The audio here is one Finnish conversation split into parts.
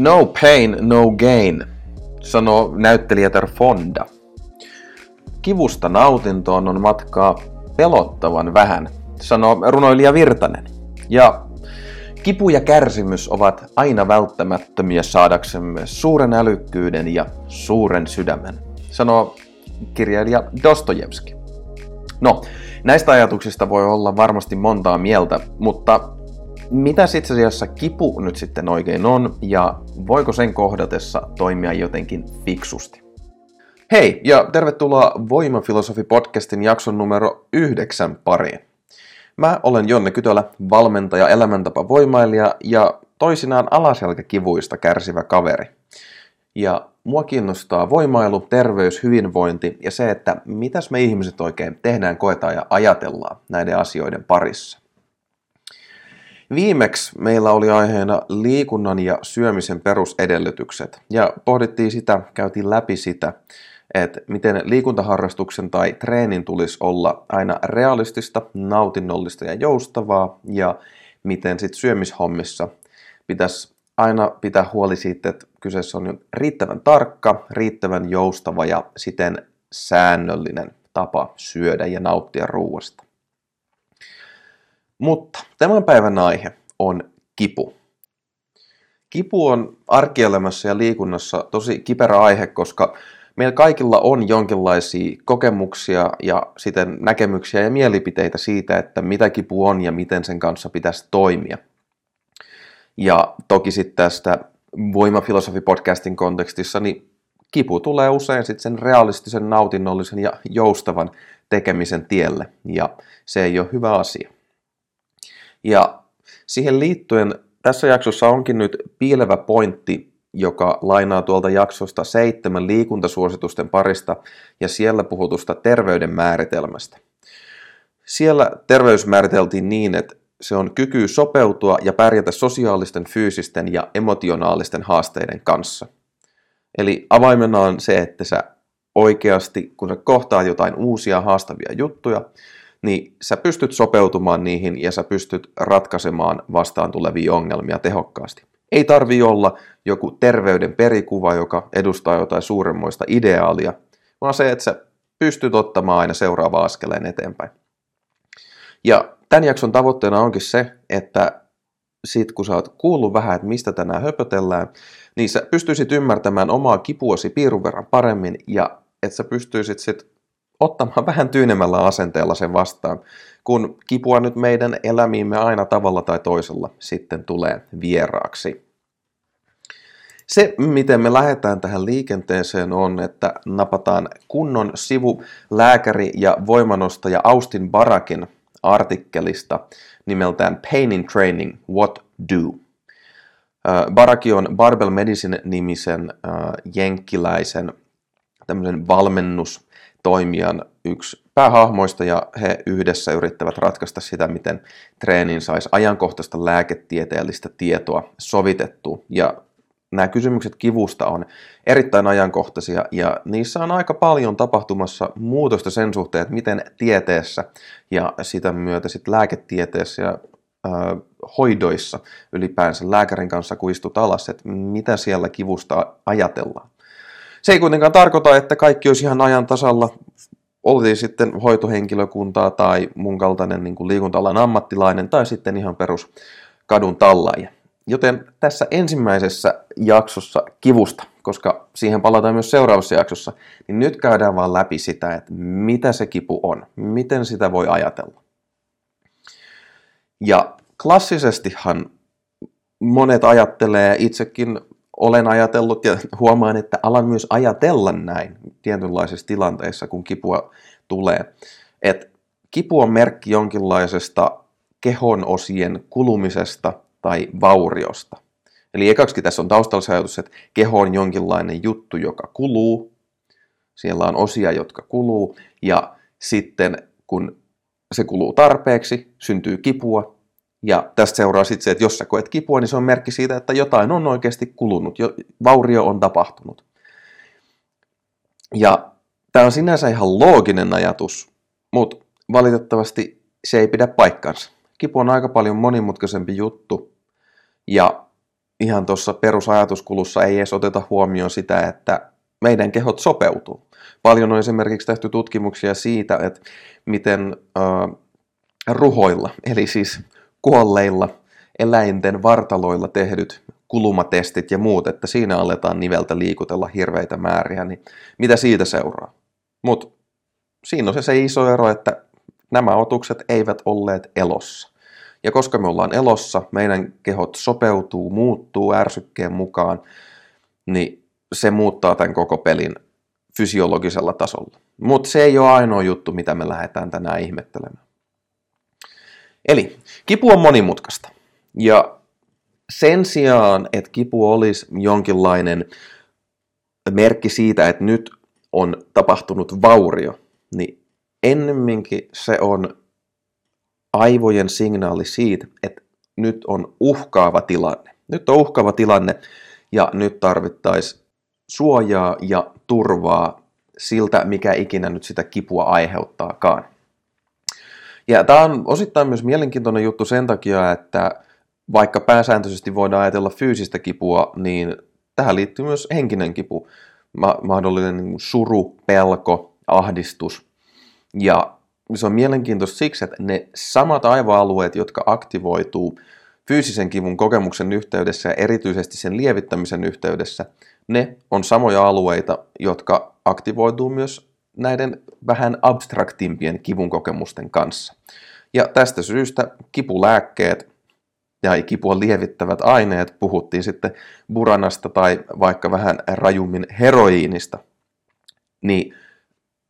No pain, no gain, sanoo näyttelijätär Fonda. Kivusta nautintoon on matkaa pelottavan vähän, sanoo runoilija Virtanen. Ja kipu ja kärsimys ovat aina välttämättömiä saadaksemme suuren älykkyyden ja suuren sydämen, sanoo kirjailija Dostojevski. No, näistä ajatuksista voi olla varmasti montaa mieltä, mutta mitä itse asiassa kipu nyt sitten oikein on ja voiko sen kohdatessa toimia jotenkin fiksusti? Hei ja tervetuloa Voimafilosofi-podcastin jakson numero yhdeksän pariin. Mä olen Jonne Kytölä, valmentaja, elämäntapa voimailija ja toisinaan alaselkäkivuista kärsivä kaveri. Ja mua kiinnostaa voimailu, terveys, hyvinvointi ja se, että mitäs me ihmiset oikein tehdään, koetaan ja ajatellaan näiden asioiden parissa. Viimeksi meillä oli aiheena liikunnan ja syömisen perusedellytykset ja pohdittiin sitä, käytiin läpi sitä, että miten liikuntaharrastuksen tai treenin tulisi olla aina realistista, nautinnollista ja joustavaa ja miten sitten syömishommissa pitäisi aina pitää huoli siitä, että kyseessä on riittävän tarkka, riittävän joustava ja siten säännöllinen tapa syödä ja nauttia ruuasta. Mutta tämän päivän aihe on kipu. Kipu on arkielämässä ja liikunnassa tosi kiperä aihe, koska meillä kaikilla on jonkinlaisia kokemuksia ja siten näkemyksiä ja mielipiteitä siitä, että mitä kipu on ja miten sen kanssa pitäisi toimia. Ja toki sitten tästä voimafilosofi-podcastin kontekstissa, niin kipu tulee usein sitten sen realistisen, nautinnollisen ja joustavan tekemisen tielle, ja se ei ole hyvä asia. Ja siihen liittyen tässä jaksossa onkin nyt piilevä pointti, joka lainaa tuolta jaksosta seitsemän liikuntasuositusten parista ja siellä puhutusta terveyden määritelmästä. Siellä terveys määriteltiin niin, että se on kyky sopeutua ja pärjätä sosiaalisten, fyysisten ja emotionaalisten haasteiden kanssa. Eli avaimena on se, että sä oikeasti, kun sä kohtaa jotain uusia haastavia juttuja, niin sä pystyt sopeutumaan niihin ja sä pystyt ratkaisemaan vastaan tulevia ongelmia tehokkaasti. Ei tarvi olla joku terveyden perikuva, joka edustaa jotain suuremmoista ideaalia, vaan se, että sä pystyt ottamaan aina seuraava askeleen eteenpäin. Ja tämän jakson tavoitteena onkin se, että sit kun sä oot kuullut vähän, että mistä tänään höpötellään, niin sä pystyisit ymmärtämään omaa kipuasi piirun verran paremmin ja että sä pystyisit sit ottamaan vähän tyynemmällä asenteella sen vastaan, kun kipua nyt meidän elämiimme aina tavalla tai toisella sitten tulee vieraaksi. Se, miten me lähdetään tähän liikenteeseen on, että napataan kunnon sivu lääkäri ja voimanostaja Austin Barakin artikkelista nimeltään Pain in Training, What Do? Baraki on Barbell Medicine-nimisen jenkkiläisen tämmöisen valmennus toimijan yksi päähahmoista ja he yhdessä yrittävät ratkaista sitä, miten treenin saisi ajankohtaista lääketieteellistä tietoa sovitettua. Ja nämä kysymykset kivusta on erittäin ajankohtaisia ja niissä on aika paljon tapahtumassa muutosta sen suhteen, että miten tieteessä ja sitä myötä sitten lääketieteessä ja hoidoissa ylipäänsä lääkärin kanssa kun istut alas, että mitä siellä kivusta ajatellaan. Se ei kuitenkaan tarkoita, että kaikki olisi ihan ajan tasalla. Oltiin sitten hoitohenkilökuntaa tai mun kaltainen niin liikuntalan ammattilainen tai sitten ihan perus kadun tallaaja. Joten tässä ensimmäisessä jaksossa kivusta, koska siihen palataan myös seuraavassa jaksossa, niin nyt käydään vaan läpi sitä, että mitä se kipu on, miten sitä voi ajatella. Ja klassisestihan monet ajattelee, itsekin olen ajatellut ja huomaan, että alan myös ajatella näin tietynlaisissa tilanteissa, kun kipua tulee. Että kipu on merkki jonkinlaisesta kehon osien kulumisesta tai vauriosta. Eli ekaksi tässä on taustalla se ajatus, että keho on jonkinlainen juttu, joka kuluu. Siellä on osia, jotka kuluu. Ja sitten kun se kuluu tarpeeksi, syntyy kipua, ja tästä seuraa sitten se, että jos sä koet kipua, niin se on merkki siitä, että jotain on oikeasti kulunut, jo, vaurio on tapahtunut. Ja tämä on sinänsä ihan looginen ajatus, mutta valitettavasti se ei pidä paikkansa. Kipu on aika paljon monimutkaisempi juttu ja ihan tuossa perusajatuskulussa ei edes oteta huomioon sitä, että meidän kehot sopeutuu. Paljon on esimerkiksi tehty tutkimuksia siitä, että miten äh, ruhoilla, eli siis kuolleilla eläinten vartaloilla tehdyt kulumatestit ja muut, että siinä aletaan niveltä liikutella hirveitä määriä, niin mitä siitä seuraa? Mutta siinä on se, se iso ero, että nämä otukset eivät olleet elossa. Ja koska me ollaan elossa, meidän kehot sopeutuu, muuttuu ärsykkeen mukaan, niin se muuttaa tämän koko pelin fysiologisella tasolla. Mutta se ei ole ainoa juttu, mitä me lähdetään tänään ihmettelemään. Eli kipu on monimutkaista. Ja sen sijaan, että kipu olisi jonkinlainen merkki siitä, että nyt on tapahtunut vaurio, niin ennemminkin se on aivojen signaali siitä, että nyt on uhkaava tilanne. Nyt on uhkaava tilanne ja nyt tarvittaisiin suojaa ja turvaa siltä, mikä ikinä nyt sitä kipua aiheuttaakaan. Ja tämä on osittain myös mielenkiintoinen juttu sen takia, että vaikka pääsääntöisesti voidaan ajatella fyysistä kipua, niin tähän liittyy myös henkinen kipu, ma- mahdollinen niin suru, pelko, ahdistus. Ja se on mielenkiintoista siksi, että ne samat aivoalueet, jotka aktivoituu fyysisen kivun kokemuksen yhteydessä ja erityisesti sen lievittämisen yhteydessä, ne on samoja alueita, jotka aktivoituu myös näiden vähän abstraktimpien kivun kokemusten kanssa. Ja tästä syystä kipulääkkeet ja kipua lievittävät aineet, puhuttiin sitten buranasta tai vaikka vähän rajummin heroiinista, niin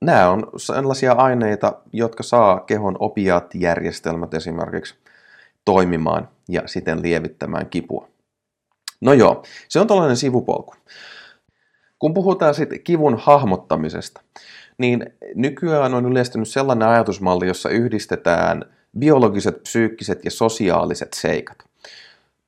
nämä on sellaisia aineita, jotka saa kehon opiaattijärjestelmät esimerkiksi toimimaan ja siten lievittämään kipua. No joo, se on tällainen sivupolku. Kun puhutaan sitten kivun hahmottamisesta, niin nykyään on yleistynyt sellainen ajatusmalli, jossa yhdistetään biologiset, psyykkiset ja sosiaaliset seikat.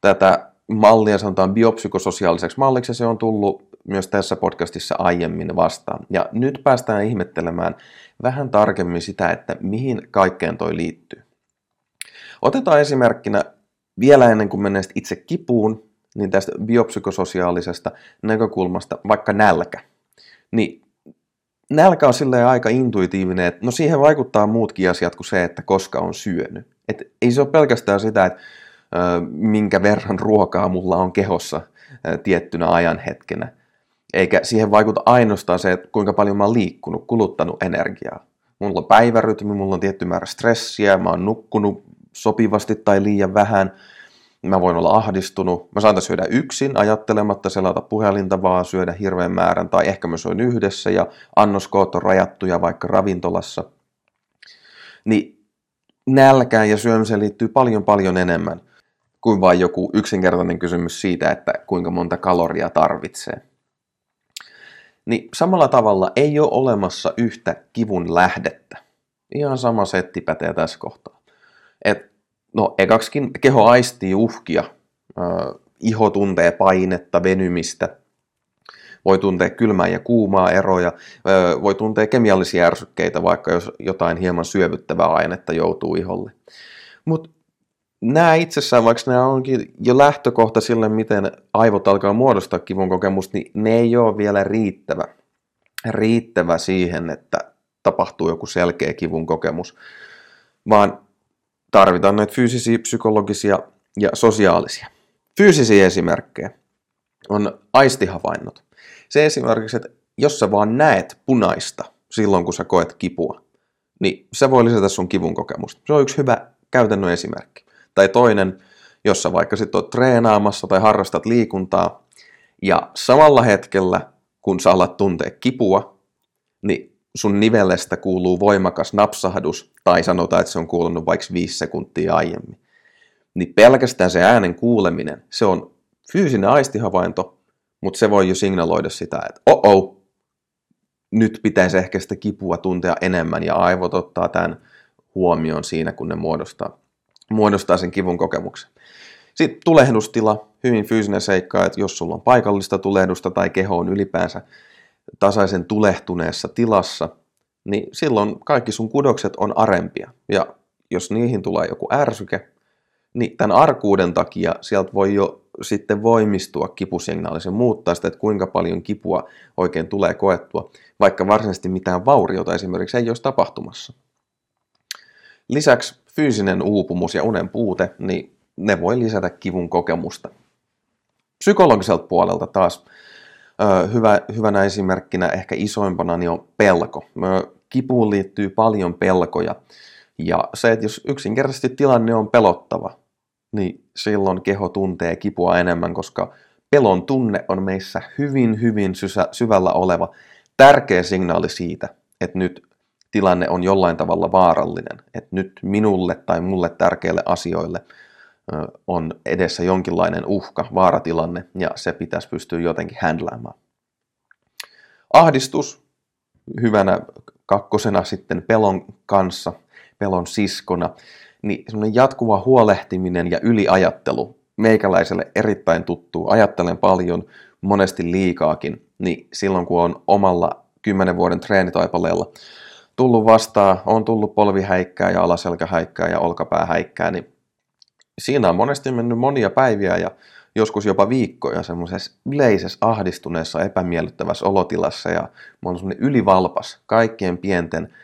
Tätä mallia sanotaan biopsykososiaaliseksi malliksi se on tullut myös tässä podcastissa aiemmin vastaan. Ja nyt päästään ihmettelemään vähän tarkemmin sitä, että mihin kaikkeen toi liittyy. Otetaan esimerkkinä vielä ennen kuin mennään itse kipuun, niin tästä biopsykososiaalisesta näkökulmasta vaikka nälkä. Niin nälkä on silleen aika intuitiivinen, että no siihen vaikuttaa muutkin asiat kuin se, että koska on syönyt. Et ei se ole pelkästään sitä, että minkä verran ruokaa mulla on kehossa tiettynä ajanhetkenä. Eikä siihen vaikuta ainoastaan se, että kuinka paljon mä oon liikkunut, kuluttanut energiaa. Mulla on päivärytmi, mulla on tietty määrä stressiä, mä oon nukkunut sopivasti tai liian vähän – Mä voin olla ahdistunut. Mä saan syödä yksin ajattelematta selata puhelinta, vaan syödä hirveän määrän. Tai ehkä mä syön yhdessä ja annoskoot on rajattuja vaikka ravintolassa. Niin nälkään ja syömiseen liittyy paljon paljon enemmän kuin vain joku yksinkertainen kysymys siitä, että kuinka monta kaloria tarvitsee. Niin samalla tavalla ei ole olemassa yhtä kivun lähdettä. Ihan sama setti pätee tässä kohtaa. Et No ekaksikin keho aistii uhkia. Iho tuntee painetta, venymistä. Voi tuntea kylmää ja kuumaa eroja. Voi tuntea kemiallisia ärsykkeitä, vaikka jos jotain hieman syövyttävää ainetta joutuu iholle. Mutta nämä itsessään, vaikka nämä onkin jo lähtökohta sille, miten aivot alkaa muodostaa kivun kokemusta, niin ne ei ole vielä riittävä, riittävä siihen, että tapahtuu joku selkeä kivun kokemus, vaan tarvitaan näitä fyysisiä, psykologisia ja sosiaalisia. Fyysisiä esimerkkejä on aistihavainnot. Se esimerkiksi, että jos sä vaan näet punaista silloin, kun sä koet kipua, niin se voi lisätä sun kivun kokemusta. Se on yksi hyvä käytännön esimerkki. Tai toinen, jos sä vaikka sit oot treenaamassa tai harrastat liikuntaa, ja samalla hetkellä, kun sä alat tuntea kipua, niin sun nivelestä kuuluu voimakas napsahdus, tai sanotaan, että se on kuulunut vaikka viisi sekuntia aiemmin, niin pelkästään se äänen kuuleminen, se on fyysinen aistihavainto, mutta se voi jo signaloida sitä, että oh nyt pitäisi ehkä sitä kipua tuntea enemmän, ja aivot ottaa tämän huomioon siinä, kun ne muodostaa, muodostaa sen kivun kokemuksen. Sitten tulehdustila, hyvin fyysinen seikka, että jos sulla on paikallista tulehdusta tai keho on ylipäänsä tasaisen tulehtuneessa tilassa, niin silloin kaikki sun kudokset on arempia. Ja jos niihin tulee joku ärsyke, niin tämän arkuuden takia sieltä voi jo sitten voimistua kipusignaali. Se muuttaa sitä, että kuinka paljon kipua oikein tulee koettua, vaikka varsinaisesti mitään vauriota esimerkiksi ei olisi tapahtumassa. Lisäksi fyysinen uupumus ja unen puute, niin ne voi lisätä kivun kokemusta. Psykologiselta puolelta taas hyvä, hyvänä esimerkkinä ehkä isoimpana niin on pelko. Kipuun liittyy paljon pelkoja. Ja se, että jos yksinkertaisesti tilanne on pelottava, niin silloin keho tuntee kipua enemmän, koska pelon tunne on meissä hyvin, hyvin syvällä oleva tärkeä signaali siitä, että nyt tilanne on jollain tavalla vaarallinen, että nyt minulle tai mulle tärkeille asioille on edessä jonkinlainen uhka, vaaratilanne, ja se pitäisi pystyä jotenkin handlaamaan. Ahdistus hyvänä kakkosena sitten pelon kanssa, pelon siskona, niin semmoinen jatkuva huolehtiminen ja yliajattelu, meikäläiselle erittäin tuttu, ajattelen paljon, monesti liikaakin, niin silloin kun on omalla kymmenen vuoden treenitaipaleella tullut vastaan, on tullut polvihäikkää ja alaselkähäikkää ja olkapäähäikkää, niin siinä on monesti mennyt monia päiviä ja joskus jopa viikkoja semmoisessa yleisessä ahdistuneessa epämiellyttävässä olotilassa ja mä oon semmoinen ylivalpas kaikkien pienten,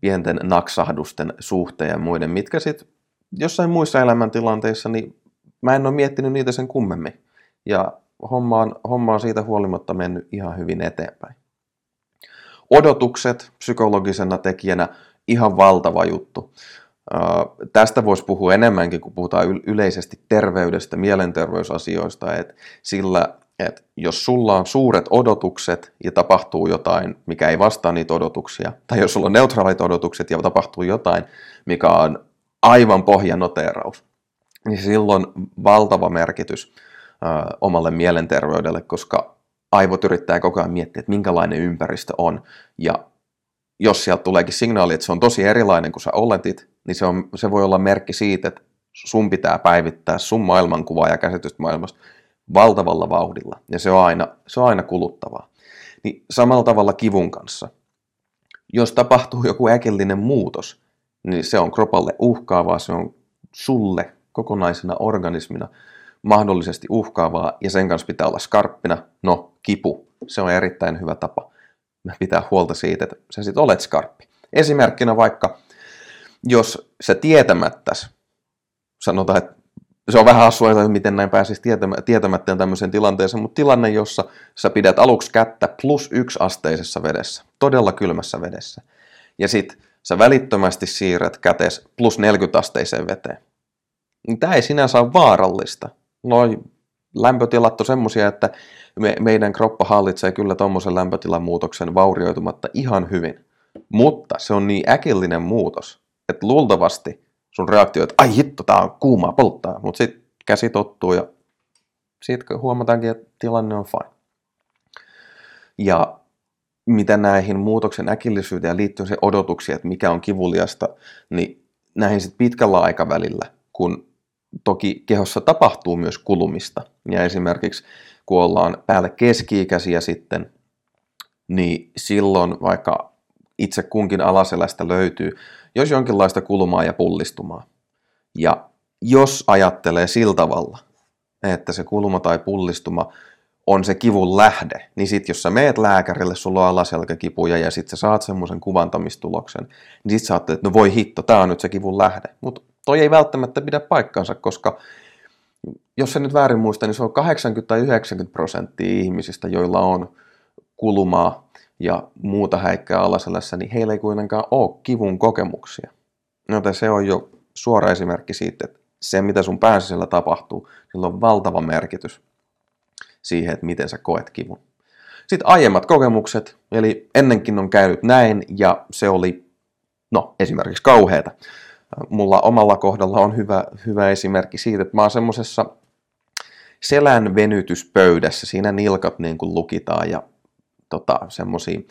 pienten naksahdusten suhteen ja muiden, mitkä sitten jossain muissa elämäntilanteissa, niin mä en ole miettinyt niitä sen kummemmin. Ja homma on, homma on siitä huolimatta mennyt ihan hyvin eteenpäin. Odotukset psykologisena tekijänä ihan valtava juttu. Tästä voisi puhua enemmänkin, kun puhutaan yleisesti terveydestä, mielenterveysasioista, että sillä, että jos sulla on suuret odotukset ja tapahtuu jotain, mikä ei vastaa niitä odotuksia, tai jos sulla on neutraalit odotukset ja tapahtuu jotain, mikä on aivan pohjanoteeraus, niin silloin valtava merkitys omalle mielenterveydelle, koska aivot yrittää koko ajan miettiä, että minkälainen ympäristö on, ja jos sieltä tuleekin signaali, että se on tosi erilainen kuin sä oletit, niin se, on, se voi olla merkki siitä, että sun pitää päivittää sun maailmankuvaa ja käsitystä maailmasta valtavalla vauhdilla. Ja se on aina, se on aina kuluttavaa. Niin samalla tavalla kivun kanssa. Jos tapahtuu joku äkillinen muutos, niin se on kropalle uhkaavaa, se on sulle kokonaisena organismina mahdollisesti uhkaavaa ja sen kanssa pitää olla skarppina. No, kipu, se on erittäin hyvä tapa pitää huolta siitä, että sä sit olet skarppi. Esimerkkinä vaikka jos sä tietämättäs, sanotaan, että se on vähän hassua, että miten näin pääsisi tietämättä tämmöiseen tilanteeseen, mutta tilanne, jossa sä pidät aluksi kättä plus yksi asteisessa vedessä, todella kylmässä vedessä, ja sit sä välittömästi siirrät kätes plus 40 asteiseen veteen. Niin tämä ei sinänsä ole vaarallista. Noi lämpötilat on semmoisia, että me, meidän kroppa hallitsee kyllä tuommoisen lämpötilan muutoksen vaurioitumatta ihan hyvin. Mutta se on niin äkillinen muutos, että luultavasti sun reaktio, että ai hitto, tää on kuumaa, polttaa, mutta sitten käsi tottuu ja sitten huomataankin, että tilanne on fine. Ja mitä näihin muutoksen äkillisyyteen liittyy se odotuksia, että mikä on kivuliasta, niin näihin sitten pitkällä aikavälillä, kun toki kehossa tapahtuu myös kulumista. Ja esimerkiksi kun ollaan päälle keski-ikäisiä sitten, niin silloin vaikka itse kunkin alaselästä löytyy jos jonkinlaista kulmaa ja pullistumaa. Ja jos ajattelee sillä tavalla, että se kulma tai pullistuma on se kivun lähde, niin sit jos sä meet lääkärille, sulla on alaselkäkipuja ja sit sä saat semmoisen kuvantamistuloksen, niin sit sä ajattelet, että no voi hitto, tää on nyt se kivun lähde. Mutta toi ei välttämättä pidä paikkansa, koska jos se nyt väärin muista, niin se on 80 tai 90 prosenttia ihmisistä, joilla on kulumaa ja muuta häikkää alaselässä, niin heillä ei kuitenkaan ole kivun kokemuksia. Joten se on jo suora esimerkki siitä, että se mitä sun pääsisällä tapahtuu, sillä on valtava merkitys siihen, että miten sä koet kivun. Sitten aiemmat kokemukset, eli ennenkin on käynyt näin ja se oli, no esimerkiksi kauheata. Mulla omalla kohdalla on hyvä, hyvä esimerkki siitä, että mä oon semmosessa selän venytyspöydässä, siinä nilkat niin kuin lukitaan ja tota, semmoisiin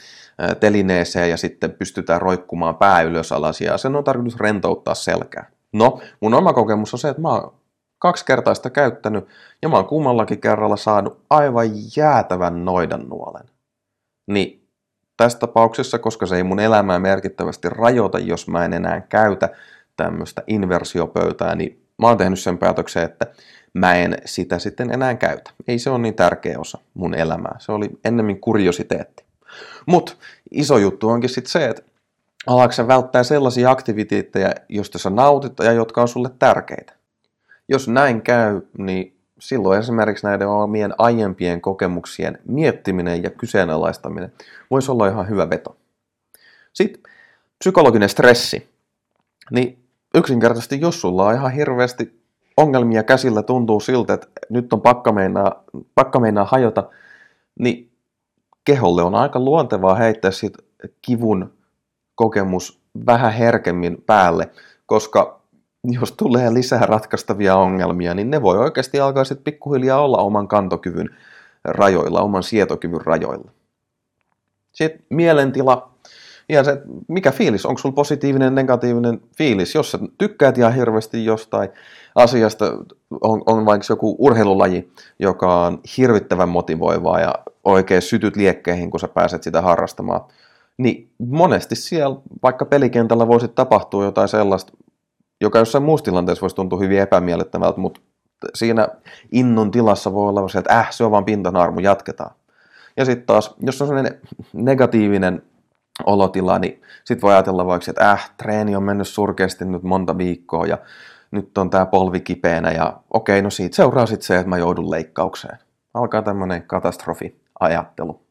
telineeseen ja sitten pystytään roikkumaan pää ylös alas ja sen on tarkoitus rentouttaa selkää. No, mun oma kokemus on se, että mä oon kaksi kertaa sitä käyttänyt ja mä oon kummallakin kerralla saanut aivan jäätävän noidan nuolen. Niin tässä tapauksessa, koska se ei mun elämää merkittävästi rajoita, jos mä en enää käytä tämmöistä inversiopöytää, niin mä oon tehnyt sen päätöksen, että mä en sitä sitten enää käytä. Ei se ole niin tärkeä osa mun elämää. Se oli ennemmin kuriositeetti. Mutta iso juttu onkin sitten se, että alaksä välttää sellaisia aktiviteetteja, joista sä nautit ja jotka on sulle tärkeitä. Jos näin käy, niin silloin esimerkiksi näiden omien aiempien kokemuksien miettiminen ja kyseenalaistaminen voisi olla ihan hyvä veto. Sitten psykologinen stressi. Niin yksinkertaisesti, jos sulla on ihan hirveästi ongelmia käsillä, tuntuu siltä, että nyt on pakka meinaa, pakka meinaa hajota, niin keholle on aika luontevaa heittää sit kivun kokemus vähän herkemmin päälle, koska jos tulee lisää ratkaistavia ongelmia, niin ne voi oikeasti alkaa sitten pikkuhiljaa olla oman kantokyvyn rajoilla, oman sietokyvyn rajoilla. Sitten mielentila, ja se, mikä fiilis, onko sulla positiivinen, negatiivinen fiilis, jos sä tykkäät ihan hirveästi jostain asiasta, on, on vaikka joku urheilulaji, joka on hirvittävän motivoivaa ja oikein sytyt liekkeihin, kun sä pääset sitä harrastamaan, niin monesti siellä vaikka pelikentällä voisi tapahtua jotain sellaista, joka jossain muussa tilanteessa voisi tuntua hyvin epämiellyttävältä, mutta siinä innon tilassa voi olla se, että äh, se on vaan pintanarmu, jatketaan. Ja sitten taas, jos on sellainen negatiivinen olotila, niin sitten voi ajatella vaikka, että äh, treeni on mennyt surkeasti nyt monta viikkoa ja nyt on tämä polvi kipeänä ja okei, no siitä seuraa sitten se, että mä joudun leikkaukseen. Alkaa tämmöinen katastrofiajattelu.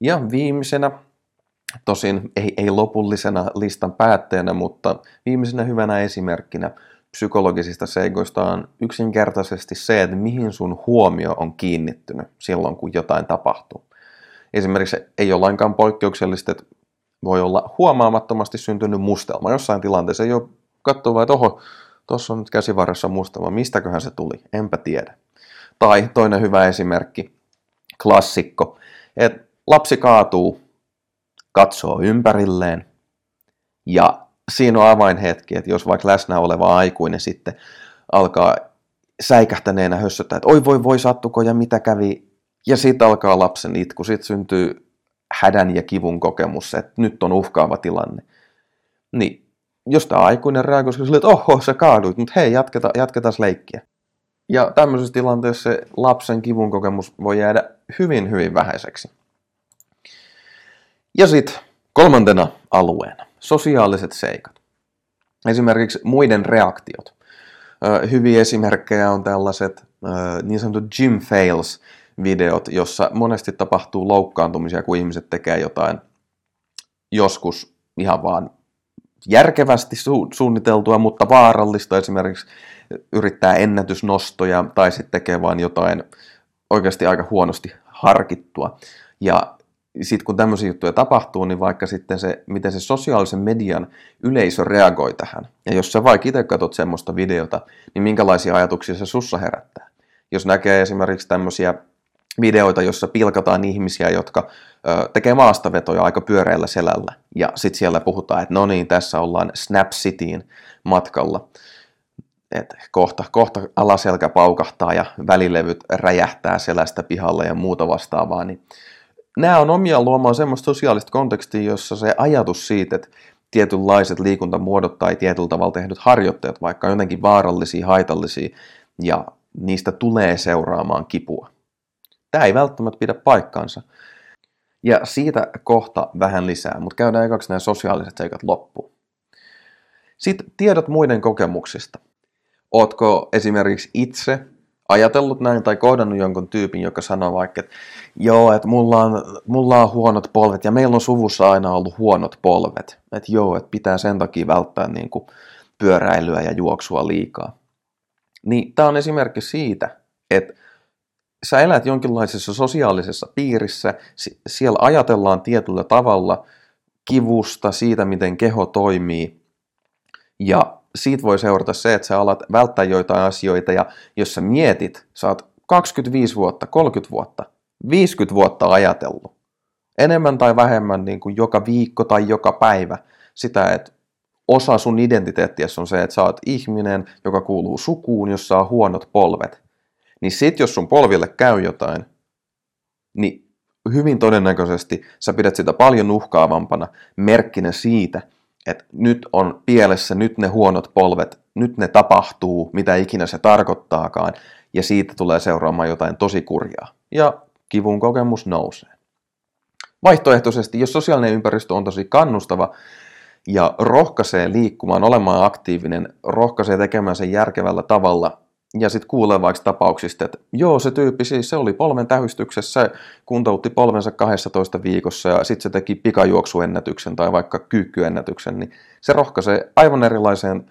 Ja viimeisenä Tosin ei, ei lopullisena listan päätteenä, mutta viimeisenä hyvänä esimerkkinä psykologisista seikoista on yksinkertaisesti se, että mihin sun huomio on kiinnittynyt silloin, kun jotain tapahtuu. Esimerkiksi ei ole lainkaan poikkeuksellista, että voi olla huomaamattomasti syntynyt mustelma. Jossain tilanteessa ei ole katsoa, että oho, tuossa on nyt käsivarressa mustelma, mistäköhän se tuli, enpä tiedä. Tai toinen hyvä esimerkki, klassikko, että lapsi kaatuu katsoo ympärilleen ja siinä on avainhetki, että jos vaikka läsnä oleva aikuinen sitten alkaa säikähtäneenä hössöttää, että oi voi voi sattuko ja mitä kävi, ja sitten alkaa lapsen itku, sitten syntyy hädän ja kivun kokemus, että nyt on uhkaava tilanne. Niin, jos tämä aikuinen reagoi sille, että oho, sä kaaduit, mutta hei, jatketa, jatketaan leikkiä. Ja tämmöisessä tilanteessa se lapsen kivun kokemus voi jäädä hyvin, hyvin vähäiseksi. Ja sitten kolmantena alueena, sosiaaliset seikat. Esimerkiksi muiden reaktiot. Hyviä esimerkkejä on tällaiset niin sanotut gym fails videot, jossa monesti tapahtuu loukkaantumisia, kun ihmiset tekee jotain joskus ihan vaan järkevästi su- suunniteltua, mutta vaarallista esimerkiksi yrittää ennätysnostoja tai sitten tekee vain jotain oikeasti aika huonosti harkittua. Ja sitten kun tämmöisiä juttuja tapahtuu, niin vaikka sitten se, miten se sosiaalisen median yleisö reagoi tähän. Ja jos sä vaikka itse katsot semmoista videota, niin minkälaisia ajatuksia se sussa herättää. Jos näkee esimerkiksi tämmöisiä videoita, jossa pilkataan ihmisiä, jotka ö, tekee maastavetoja aika pyöreällä selällä. Ja sitten siellä puhutaan, että no niin, tässä ollaan Snap Cityin matkalla. Et kohta, kohta alaselkä paukahtaa ja välilevyt räjähtää selästä pihalle ja muuta vastaavaa, niin nämä on omia luomaan semmoista sosiaalista kontekstia, jossa se ajatus siitä, että tietynlaiset liikuntamuodot tai tietyllä tavalla tehdyt harjoitteet, vaikka jotenkin vaarallisia, haitallisia, ja niistä tulee seuraamaan kipua. Tämä ei välttämättä pidä paikkaansa. Ja siitä kohta vähän lisää, mutta käydään ekaksi nämä sosiaaliset seikat loppuun. Sitten tiedot muiden kokemuksista. Ootko esimerkiksi itse ajatellut näin tai kohdannut jonkun tyypin, joka sanoo vaikka, että joo, että mulla on, mulla on huonot polvet ja meillä on suvussa aina ollut huonot polvet. Että joo, että pitää sen takia välttää niin kuin pyöräilyä ja juoksua liikaa. Niin tämä on esimerkki siitä, että sä elät jonkinlaisessa sosiaalisessa piirissä, siellä ajatellaan tietyllä tavalla kivusta, siitä miten keho toimii, ja siitä voi seurata se, että sä alat välttää joitain asioita. Ja jos sä mietit, sä oot 25 vuotta, 30 vuotta, 50 vuotta ajatellut, enemmän tai vähemmän niin kuin joka viikko tai joka päivä sitä, että osa sun identiteettiä on se, että sä oot ihminen, joka kuuluu sukuun, jossa on huonot polvet. Niin sit jos sun polville käy jotain, niin hyvin todennäköisesti sä pidät sitä paljon uhkaavampana merkkinä siitä, että nyt on pielessä, nyt ne huonot polvet, nyt ne tapahtuu, mitä ikinä se tarkoittaakaan, ja siitä tulee seuraamaan jotain tosi kurjaa. Ja kivun kokemus nousee. Vaihtoehtoisesti, jos sosiaalinen ympäristö on tosi kannustava ja rohkaisee liikkumaan, olemaan aktiivinen, rohkaisee tekemään sen järkevällä tavalla, ja sitten kuulee vaikka tapauksista, että joo, se tyyppi siis se oli polven tähystyksessä, kuntoutti polvensa 12 viikossa ja sitten se teki pikajuoksuennätyksen tai vaikka kyykkyennätyksen, niin se rohkaisee aivan erilaiseen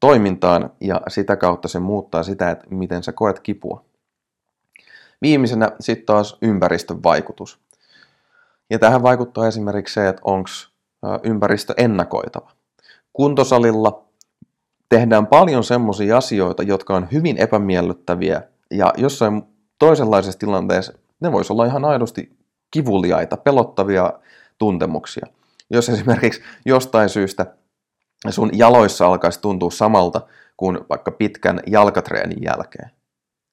toimintaan ja sitä kautta se muuttaa sitä, että miten sä koet kipua. Viimeisenä sitten taas ympäristön vaikutus. Ja tähän vaikuttaa esimerkiksi se, että onko ympäristö ennakoitava. Kuntosalilla tehdään paljon semmoisia asioita, jotka on hyvin epämiellyttäviä ja jossain toisenlaisessa tilanteessa ne voisi olla ihan aidosti kivuliaita, pelottavia tuntemuksia. Jos esimerkiksi jostain syystä sun jaloissa alkaisi tuntua samalta kuin vaikka pitkän jalkatreenin jälkeen,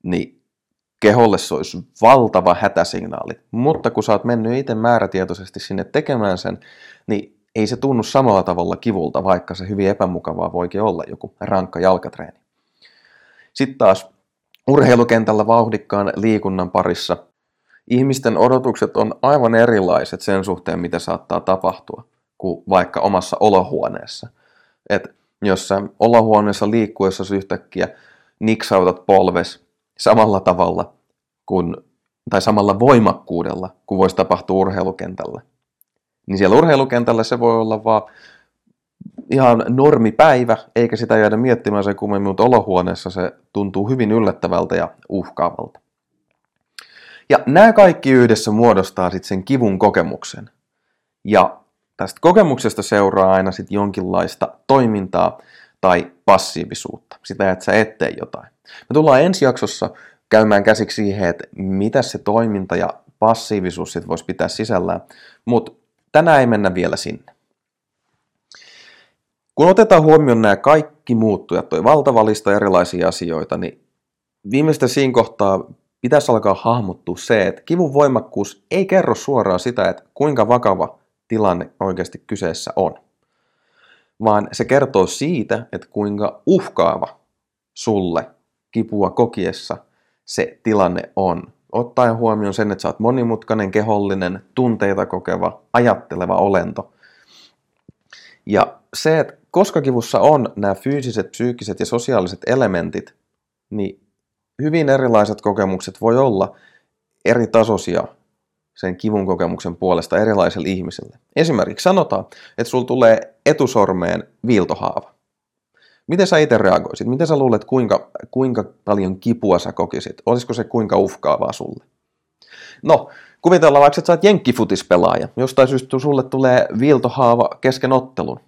niin keholle se olisi valtava hätäsignaali. Mutta kun sä oot mennyt itse määrätietoisesti sinne tekemään sen, niin ei se tunnu samalla tavalla kivulta, vaikka se hyvin epämukavaa voikin olla joku rankka jalkatreeni. Sitten taas urheilukentällä vauhdikkaan liikunnan parissa ihmisten odotukset on aivan erilaiset sen suhteen, mitä saattaa tapahtua, kuin vaikka omassa olohuoneessa. Et jos sä olohuoneessa liikkuessa yhtäkkiä niksautat polves samalla tavalla kuin, tai samalla voimakkuudella kuin voisi tapahtua urheilukentällä, niin siellä urheilukentällä se voi olla vaan ihan normipäivä, eikä sitä jäädä miettimään sen kummemmin, mutta olohuoneessa se tuntuu hyvin yllättävältä ja uhkaavalta. Ja nämä kaikki yhdessä muodostaa sitten sen kivun kokemuksen. Ja tästä kokemuksesta seuraa aina sitten jonkinlaista toimintaa tai passiivisuutta. Sitä, että sä et tee jotain. Me tullaan ensi jaksossa käymään käsiksi siihen, että mitä se toiminta ja passiivisuus sitten voisi pitää sisällään. Mutta tänään ei mennä vielä sinne. Kun otetaan huomioon nämä kaikki muuttujat, toi valtava lista erilaisia asioita, niin viimeistä siinä kohtaa pitäisi alkaa hahmottua se, että kivun voimakkuus ei kerro suoraan sitä, että kuinka vakava tilanne oikeasti kyseessä on, vaan se kertoo siitä, että kuinka uhkaava sulle kipua kokiessa se tilanne on ottaen huomioon sen, että sä oot monimutkainen, kehollinen, tunteita kokeva, ajatteleva olento. Ja se, että koska kivussa on nämä fyysiset, psyykkiset ja sosiaaliset elementit, niin hyvin erilaiset kokemukset voi olla eri tasoisia sen kivun kokemuksen puolesta erilaiselle ihmiselle. Esimerkiksi sanotaan, että sulla tulee etusormeen viiltohaava. Miten sä itse reagoisit? Miten sä luulet, kuinka, kuinka paljon kipua sä kokisit? Olisiko se kuinka uhkaavaa sulle? No, kuvitellaan vaikka, että sä oot jenkkifutispelaaja. Jostain syystä sulle tulee viiltohaava kesken ottelun.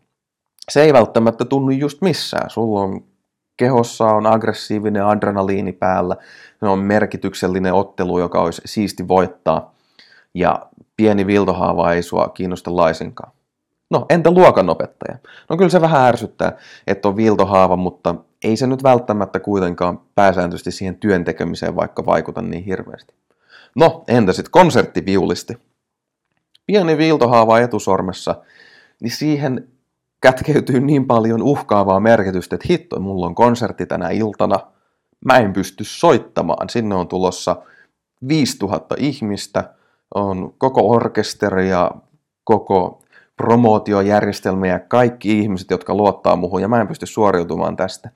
Se ei välttämättä tunnu just missään. Sulla on kehossa on aggressiivinen adrenaliini päällä. Se on merkityksellinen ottelu, joka olisi siisti voittaa. Ja pieni viiltohaava ei sua kiinnosta laisinkaan. No, entä luokanopettaja? No kyllä se vähän ärsyttää, että on viiltohaava, mutta ei se nyt välttämättä kuitenkaan pääsääntöisesti siihen työn tekemiseen vaikka vaikuta niin hirveästi. No, entä sitten konserttiviulisti? Pieni viiltohaava etusormessa, niin siihen kätkeytyy niin paljon uhkaavaa merkitystä, että hitto, mulla on konsertti tänä iltana, mä en pysty soittamaan. Sinne on tulossa 5000 ihmistä, on koko orkesteri ja koko promootiojärjestelmä ja kaikki ihmiset, jotka luottaa muuhun ja mä en pysty suoriutumaan tästä.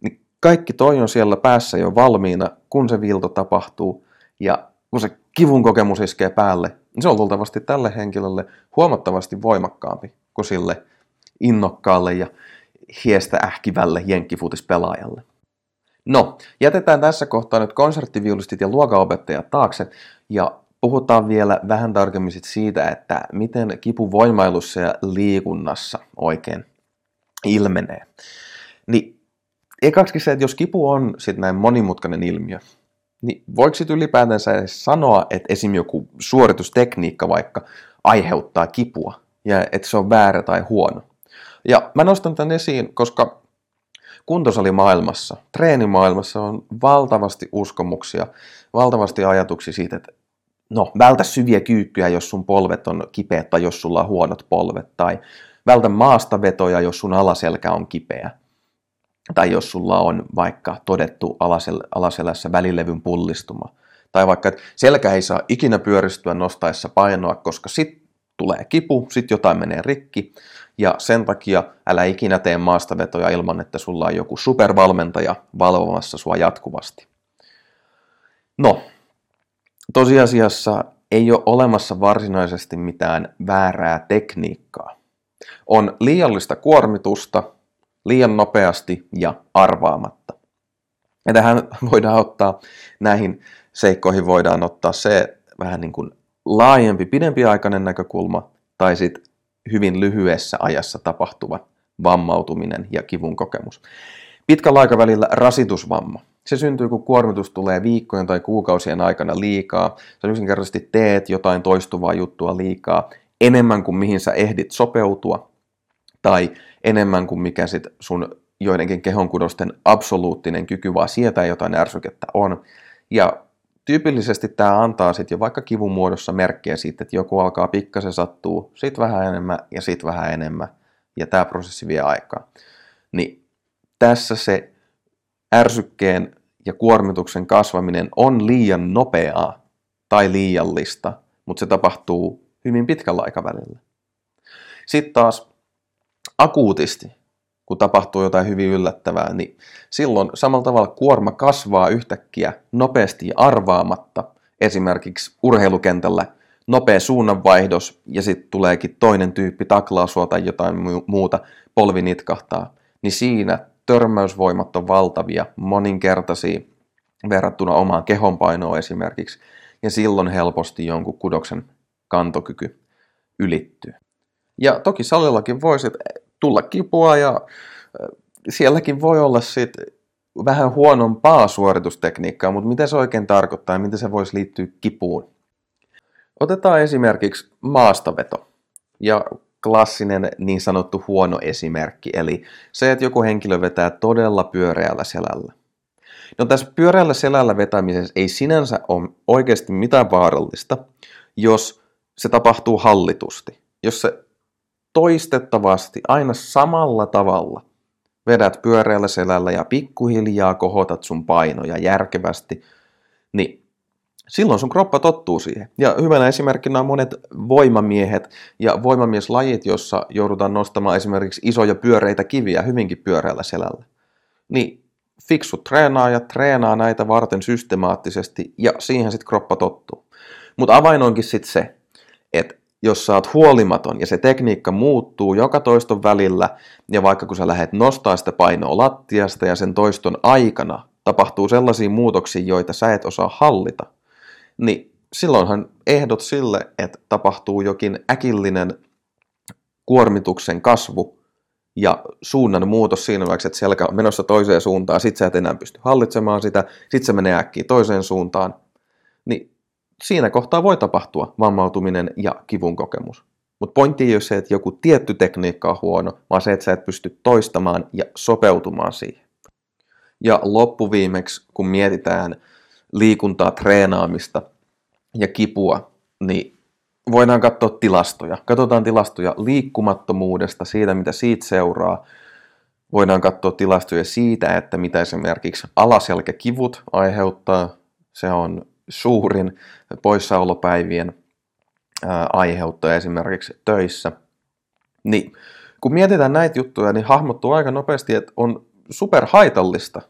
Niin kaikki toi on siellä päässä jo valmiina, kun se viilto tapahtuu ja kun se kivun kokemus iskee päälle, niin se on luultavasti tälle henkilölle huomattavasti voimakkaampi kuin sille innokkaalle ja hiestä ähkivälle jenkkifutispelaajalle. No, jätetään tässä kohtaa nyt konserttiviulistit ja luokaopettajat taakse ja puhutaan vielä vähän tarkemmin siitä, että miten kipu voimailussa ja liikunnassa oikein ilmenee. Niin ekaksikin se, että jos kipu on sitten näin monimutkainen ilmiö, niin voiko sitten ylipäätänsä edes sanoa, että esim. joku suoritustekniikka vaikka aiheuttaa kipua ja että se on väärä tai huono? Ja mä nostan tämän esiin, koska kuntosalimaailmassa, treenimaailmassa on valtavasti uskomuksia, valtavasti ajatuksia siitä, että no, vältä syviä kyykkyjä, jos sun polvet on kipeät tai jos sulla on huonot polvet, tai Vältä maastavetoja, jos sun alaselkä on kipeä. Tai jos sulla on vaikka todettu alasel- alaselässä välilevyn pullistuma. Tai vaikka, että selkä ei saa ikinä pyöristyä nostaessa painoa, koska sit tulee kipu, sit jotain menee rikki. Ja sen takia älä ikinä tee maastavetoja ilman, että sulla on joku supervalmentaja valvomassa sua jatkuvasti. No, tosiasiassa ei ole olemassa varsinaisesti mitään väärää tekniikkaa. On liiallista kuormitusta, liian nopeasti ja arvaamatta. Ja tähän voidaan ottaa, näihin seikkoihin voidaan ottaa se vähän niin kuin laajempi, pidempiaikainen näkökulma tai sitten hyvin lyhyessä ajassa tapahtuva vammautuminen ja kivun kokemus. Pitkällä aikavälillä rasitusvamma. Se syntyy, kun kuormitus tulee viikkojen tai kuukausien aikana liikaa. Sä yksinkertaisesti teet jotain toistuvaa juttua liikaa, enemmän kuin mihin sä ehdit sopeutua, tai enemmän kuin mikä sit sun joidenkin kehonkudosten absoluuttinen kyky vaan sietää jotain ärsykettä on. Ja tyypillisesti tämä antaa sitten jo vaikka kivun muodossa merkkejä siitä, että joku alkaa pikkasen sattuu, sit vähän enemmän ja sit vähän enemmän, ja tämä prosessi vie aikaa. Niin tässä se ärsykkeen ja kuormituksen kasvaminen on liian nopeaa tai liiallista, mutta se tapahtuu hyvin pitkällä aikavälillä. Sitten taas akuutisti, kun tapahtuu jotain hyvin yllättävää, niin silloin samalla tavalla kuorma kasvaa yhtäkkiä nopeasti ja arvaamatta. Esimerkiksi urheilukentällä nopea suunnanvaihdos ja sitten tuleekin toinen tyyppi taklaa sua tai jotain muuta, polvi nitkahtaa. Niin siinä törmäysvoimat on valtavia, moninkertaisia verrattuna omaan kehonpainoon esimerkiksi. Ja silloin helposti jonkun kudoksen kantokyky ylittyy. Ja toki salillakin voisi tulla kipua ja sielläkin voi olla sit vähän huonompaa suoritustekniikkaa, mutta mitä se oikein tarkoittaa ja miten se voisi liittyä kipuun? Otetaan esimerkiksi maastaveto ja klassinen niin sanottu huono esimerkki, eli se, että joku henkilö vetää todella pyöreällä selällä. No tässä pyöreällä selällä vetämisessä ei sinänsä ole oikeasti mitään vaarallista, jos se tapahtuu hallitusti. Jos se toistettavasti aina samalla tavalla vedät pyöreällä selällä ja pikkuhiljaa kohotat sun painoja järkevästi, niin silloin sun kroppa tottuu siihen. Ja hyvänä esimerkkinä on monet voimamiehet ja voimamieslajit, jossa joudutaan nostamaan esimerkiksi isoja pyöreitä kiviä hyvinkin pyöreällä selällä. Niin fiksut treenaajat treenaa näitä varten systemaattisesti ja siihen sitten kroppa tottuu. Mutta avain onkin sitten se, että jos sä oot huolimaton ja se tekniikka muuttuu joka toiston välillä, ja vaikka kun sä lähdet nostaa sitä painoa lattiasta ja sen toiston aikana tapahtuu sellaisia muutoksia, joita sä et osaa hallita, niin silloinhan ehdot sille, että tapahtuu jokin äkillinen kuormituksen kasvu ja suunnan muutos siinä vaikka, että selkä on menossa toiseen suuntaan, sit sä et enää pysty hallitsemaan sitä, sit se menee äkkiä toiseen suuntaan, niin siinä kohtaa voi tapahtua vammautuminen ja kivun kokemus. Mutta pointti ei ole se, että joku tietty tekniikka on huono, vaan se, että sä et pysty toistamaan ja sopeutumaan siihen. Ja loppuviimeksi, kun mietitään liikuntaa, treenaamista ja kipua, niin voidaan katsoa tilastoja. Katsotaan tilastoja liikkumattomuudesta, siitä mitä siitä seuraa. Voidaan katsoa tilastoja siitä, että mitä esimerkiksi alaselkäkivut aiheuttaa. Se on suurin poissaolopäivien aiheuttaja esimerkiksi töissä. Niin, kun mietitään näitä juttuja, niin hahmottuu aika nopeasti, että on superhaitallista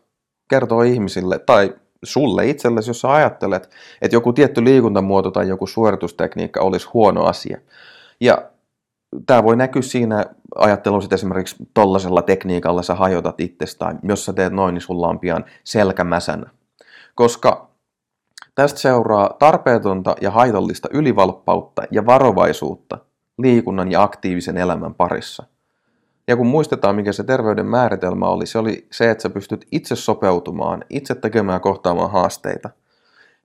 kertoa ihmisille tai sulle itsellesi, jos sä ajattelet, että joku tietty liikuntamuoto tai joku suoritustekniikka olisi huono asia. Ja tämä voi näkyä siinä ajattelussa, esimerkiksi tollaisella tekniikalla sä hajotat itsestään. Jos sä teet noin, niin sulla on pian selkämäsänä. Koska Tästä seuraa tarpeetonta ja haitallista ylivalppautta ja varovaisuutta liikunnan ja aktiivisen elämän parissa. Ja kun muistetaan, mikä se terveyden määritelmä oli, se oli se, että sä pystyt itse sopeutumaan, itse tekemään kohtaamaan haasteita.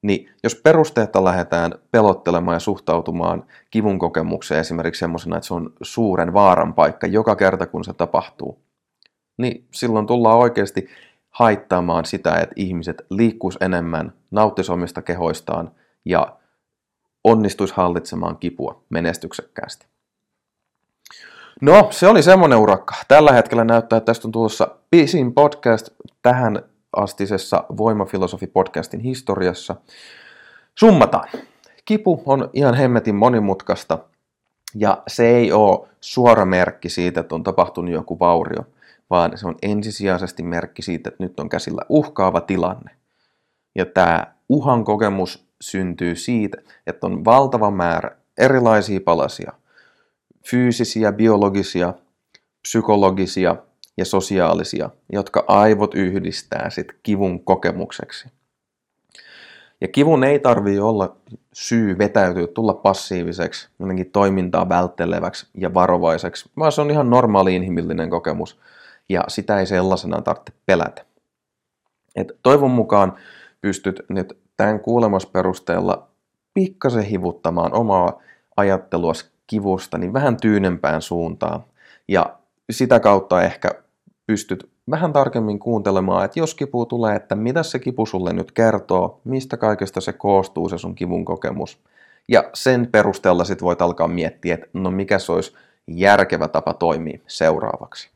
Niin jos perusteetta lähdetään pelottelemaan ja suhtautumaan kivun kokemukseen esimerkiksi semmoisena, että se on suuren vaaran paikka joka kerta, kun se tapahtuu, niin silloin tullaan oikeasti haittaamaan sitä, että ihmiset liikkuis enemmän, nauttis omista kehoistaan ja onnistuisi hallitsemaan kipua menestyksekkäästi. No, se oli semmonen urakka. Tällä hetkellä näyttää, että tästä on tulossa pisin podcast tähän astisessa Voimafilosofi-podcastin historiassa. Summataan. Kipu on ihan hemmetin monimutkaista ja se ei ole suora merkki siitä, että on tapahtunut joku vaurio, vaan se on ensisijaisesti merkki siitä, että nyt on käsillä uhkaava tilanne. Ja tämä uhan kokemus syntyy siitä, että on valtava määrä erilaisia palasia, fyysisiä, biologisia, psykologisia ja sosiaalisia, jotka aivot yhdistää sit kivun kokemukseksi. Ja kivun ei tarvitse olla syy vetäytyä, tulla passiiviseksi, jotenkin toimintaa vältteleväksi ja varovaiseksi, vaan se on ihan normaali inhimillinen kokemus ja sitä ei sellaisena tarvitse pelätä. Et toivon mukaan pystyt nyt tämän kuulemasperusteella pikkasen hivuttamaan omaa ajattelua kivusta niin vähän tyynempään suuntaan ja sitä kautta ehkä pystyt vähän tarkemmin kuuntelemaan, että jos kipu tulee, että mitä se kipu sulle nyt kertoo, mistä kaikesta se koostuu se sun kivun kokemus. Ja sen perusteella sit voit alkaa miettiä, että no mikä se olisi järkevä tapa toimia seuraavaksi.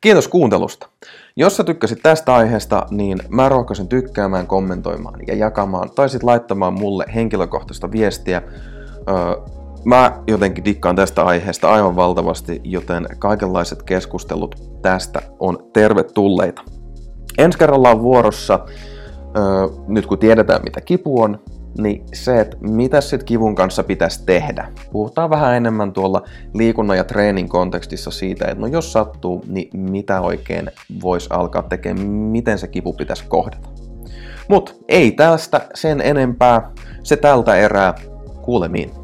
Kiitos kuuntelusta. Jos sä tykkäsit tästä aiheesta, niin mä rohkaisen tykkäämään, kommentoimaan ja jakamaan, tai sitten laittamaan mulle henkilökohtaista viestiä. Mä jotenkin dikkaan tästä aiheesta aivan valtavasti, joten kaikenlaiset keskustelut tästä on tervetulleita. Ensi kerralla on vuorossa, nyt kun tiedetään mitä kipu on, niin se, että mitä sitten kivun kanssa pitäisi tehdä. Puhutaan vähän enemmän tuolla liikunnan ja treenin kontekstissa siitä, että no jos sattuu, niin mitä oikein voisi alkaa tekemään, miten se kipu pitäisi kohdata. Mutta ei tästä sen enempää. Se tältä erää. Kuulemiin.